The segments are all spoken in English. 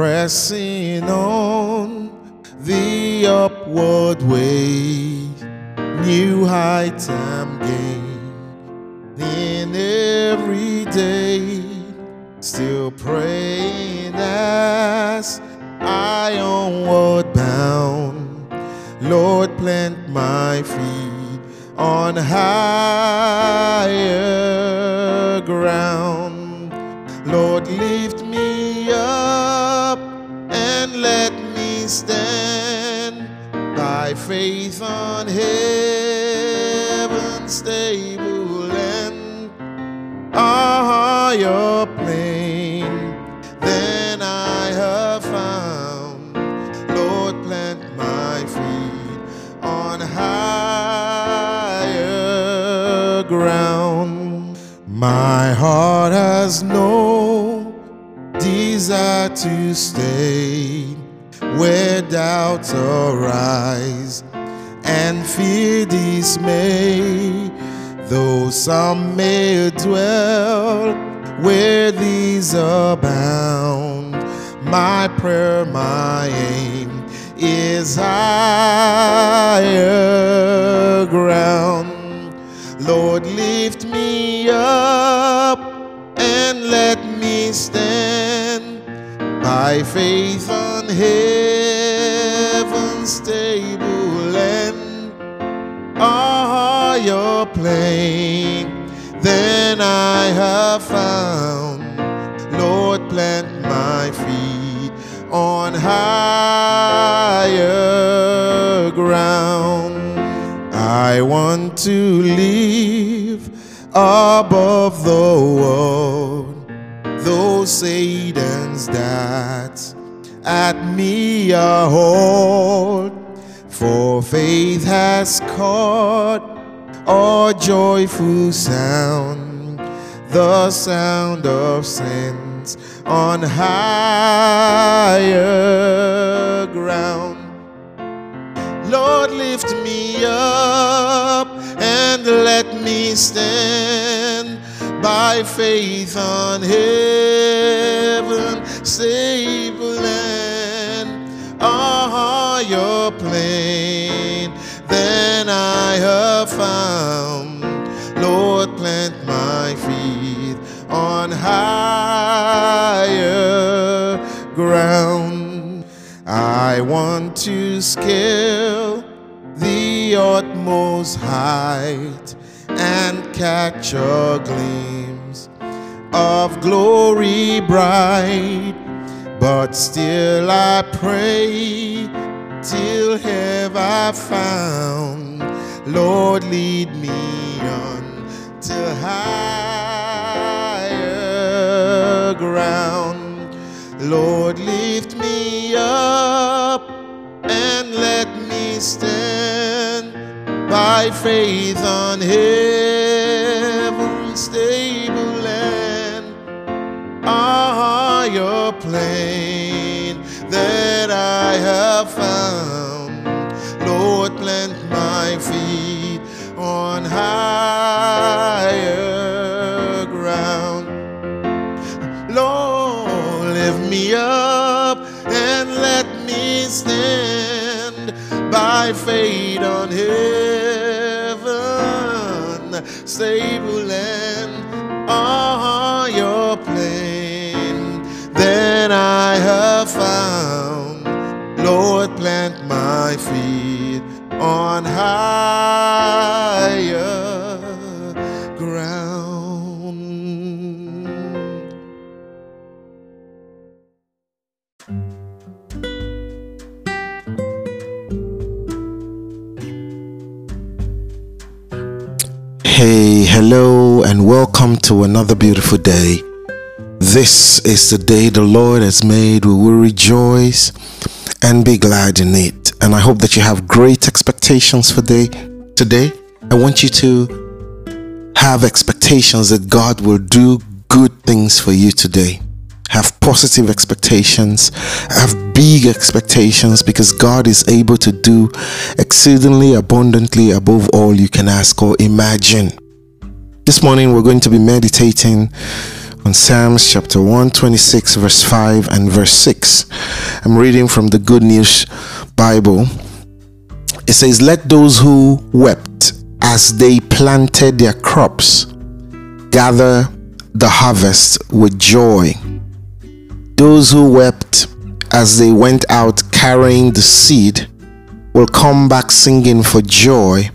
Pressing on the upward way, new heights I'm gaining in every day, still praying as I onward bound. Lord, plant my feet on higher ground. Lord, lift higher plane than I have found. Lord, plant my feet on higher ground. My heart has no desire to stay where doubts arise and fear dismay. Though some may dwell where these abound, my prayer, my aim is higher ground. Lord, lift me up and let me stand by faith on heaven's have found. Lord, plant my feet on higher ground. I want to live above the world, those Satan's darts at me are hold. For faith has caught a joyful sound, the sound of sense on higher ground. Lord, lift me up and let me stand by faith on heaven, stable land, a higher plane than I have ground. I want to scale the utmost height and catch a glimpse of glory bright. But still I pray till have I found. Lord, lead me on to higher ground. Lord, lift me up and let me stand by faith on heaven's stable land, a higher plane that I have found. Up and let me stand by faith on heaven, stable land, a your plane Then I have found. Lord, plant my feet on higher Hey, hello, and welcome to another beautiful day. This is the day the Lord has made. We will rejoice and be glad in it. And I hope that you have great expectations for day today. I want you to have expectations that God will do good things for you today have positive expectations, have big expectations because God is able to do exceedingly abundantly above all you can ask or imagine. This morning we're going to be meditating on Psalms chapter 126, verse 5 and verse 6. I'm reading from the Good News Bible. It says, Let those who wept as they planted their crops gather the harvest with joy those who wept as they went out carrying the seed will come back singing for joy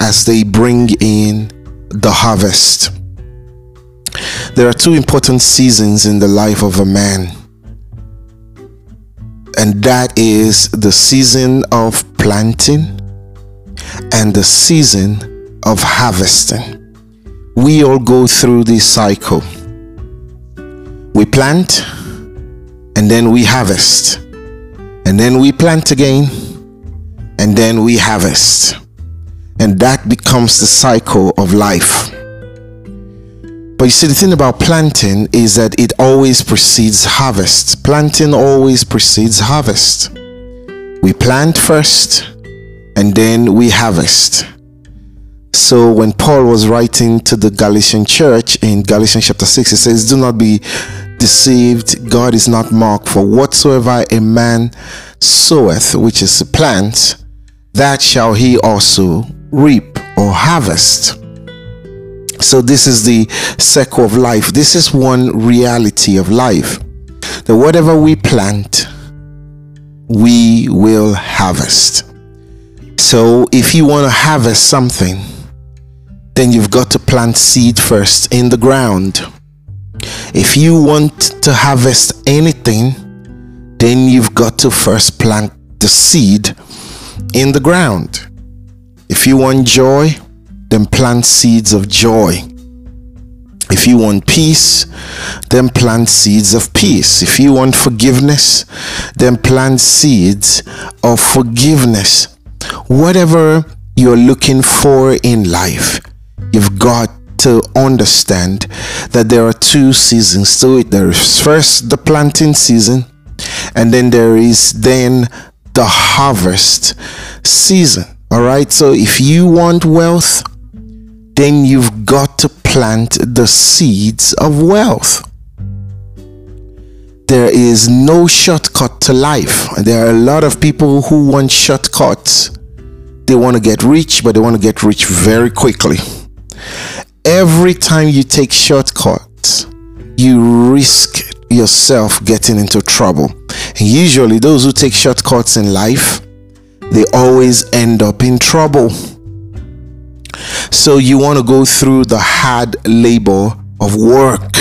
as they bring in the harvest. There are two important seasons in the life of a man, and that is the season of planting and the season of harvesting. We all go through this cycle. We plant and then we harvest, and then we plant again, and then we harvest, and that becomes the cycle of life. But you see, the thing about planting is that it always precedes harvest. Planting always precedes harvest. We plant first, and then we harvest. So when Paul was writing to the Galatian church in Galatians chapter 6, he says, Do not be deceived, God is not mocked. For whatsoever a man soweth, which is a plant, that shall he also reap or harvest. So, this is the circle of life. This is one reality of life that whatever we plant, we will harvest. So, if you want to harvest something, then you've got to plant seed first in the ground. If you want to harvest anything, then you've got to first plant the seed in the ground. If you want joy, then plant seeds of joy. If you want peace, then plant seeds of peace. If you want forgiveness, then plant seeds of forgiveness. Whatever you're looking for in life, you've got to understand that there are two seasons to it. There is first the planting season, and then there is then the harvest season. All right. So if you want wealth, then you've got to plant the seeds of wealth. There is no shortcut to life. There are a lot of people who want shortcuts. They want to get rich, but they want to get rich very quickly every time you take shortcuts, you risk yourself getting into trouble. And usually, those who take shortcuts in life, they always end up in trouble. So, you want to go through the hard labor of work.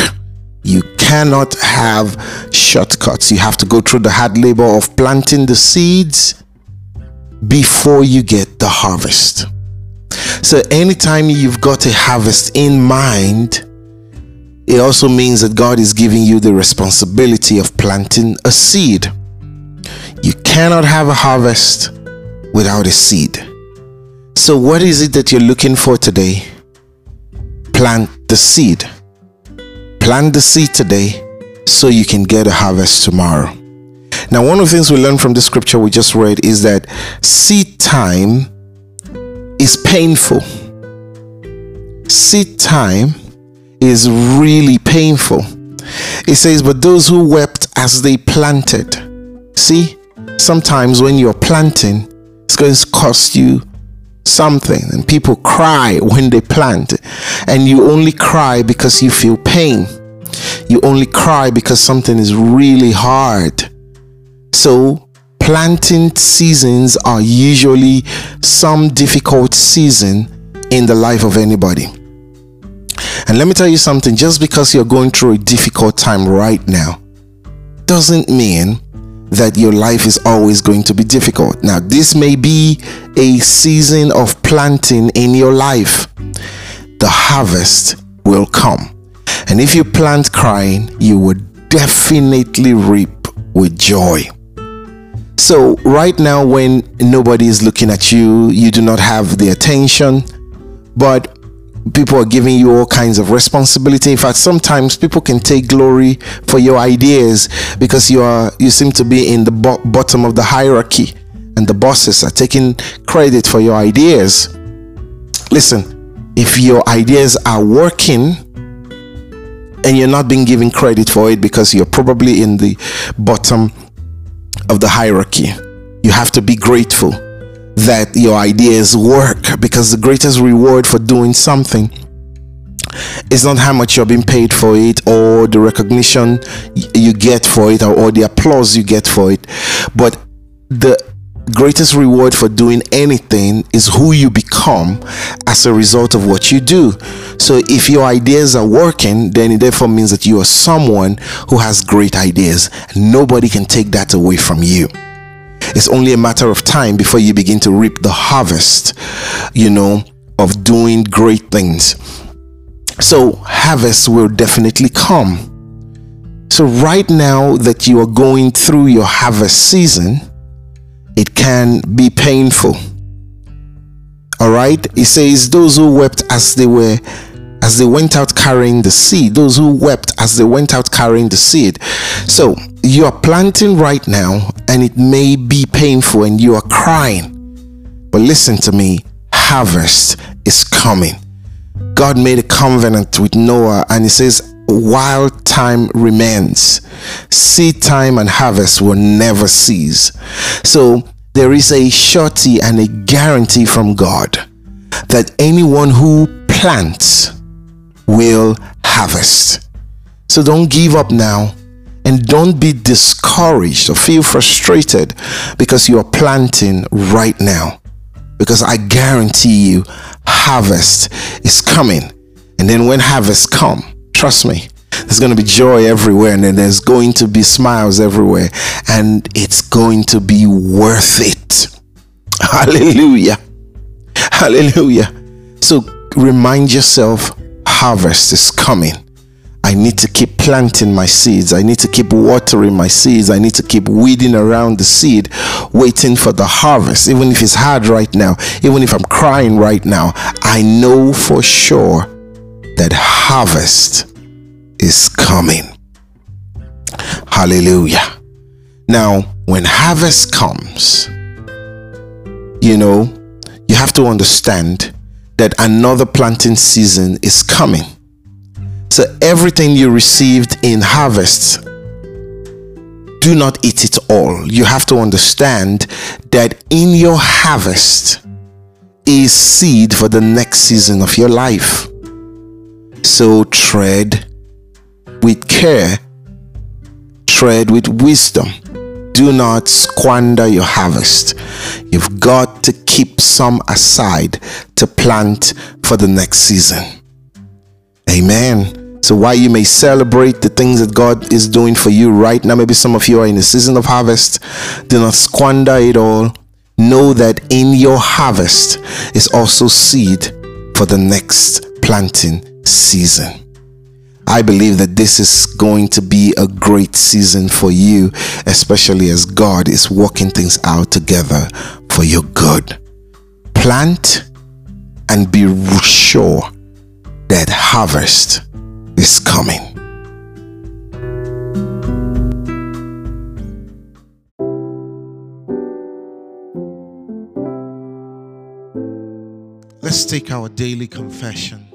You cannot have shortcuts. You have to go through the hard labor of planting the seeds before you get the harvest. So, anytime you've got a harvest in mind, it also means that God is giving you the responsibility of planting a seed. You cannot have a harvest without a seed. So, what is it that you're looking for today? Plant the seed. Plant the seed today so you can get a harvest tomorrow. Now, one of the things we learned from the scripture we just read is that seed time is painful. Seed time is really painful. It says, But those who wept as they planted. See, sometimes when you're planting, it's going to cost you something, and people cry when they plant, and you only cry because you feel pain. You only cry because something is really hard. So planting seasons are usually some difficult season in the life of anybody. And let me tell you something just because you're going through a difficult time right now doesn't mean that your life is always going to be difficult. Now, this may be a season of planting in your life. the harvest will come. And if you plant crying, you would definitely reap with joy. So, right now, when nobody is looking at you, you do not have the attention, but people are giving you all kinds of responsibility. In fact, sometimes people can take glory for your ideas because you are you seem to be in the bo- bottom of the hierarchy, and the bosses are taking credit for your ideas. Listen, if your ideas are working and you're not being given credit for it because you're probably in the bottom of the hierarchy. You have to be grateful that your ideas work because the greatest reward for doing something is not how much you're being paid for it or the recognition you get for it or, or the applause you get for it, but the greatest reward for doing anything is who you become as a result of what you do. So if your ideas are working, then it therefore means that you are someone who has great ideas. Nobody can take that away from you. It's only a matter of time before you begin to reap the harvest, you know, of doing great things. So harvest will definitely come. So right now that you are going through your harvest season, it can be painful. All right, he says, Those who wept as they were as they went out carrying the seed, those who wept as they went out carrying the seed. So you are planting right now, and it may be painful, and you are crying. But listen to me harvest is coming. God made a covenant with Noah, and he says, while time remains, seed time and harvest will never cease. So there is a surety and a guarantee from God that anyone who plants will harvest. So don't give up now and don't be discouraged or feel frustrated because you are planting right now. Because I guarantee you, harvest is coming. And then when harvest come, trust me, there's going to be joy everywhere and then there's going to be smiles everywhere and it's going to be worth it. Hallelujah. Hallelujah. So remind yourself harvest is coming. I need to keep planting my seeds. I need to keep watering my seeds. I need to keep weeding around the seed, waiting for the harvest. Even if it's hard right now, even if I'm crying right now, I know for sure that harvest is coming. Hallelujah. Now, when harvest comes, you know, you have to understand that another planting season is coming. So, everything you received in harvest, do not eat it all. You have to understand that in your harvest is seed for the next season of your life. So, tread with care, tread with wisdom. Do not squander your harvest. You've got to keep some aside to plant for the next season. Amen. So while you may celebrate the things that God is doing for you right now, maybe some of you are in a season of harvest, do not squander it all. Know that in your harvest is also seed for the next planting season. I believe that this is going to be a great season for you, especially as God is working things out together for your good. Plant and be sure that harvest is coming. Let's take our daily confession.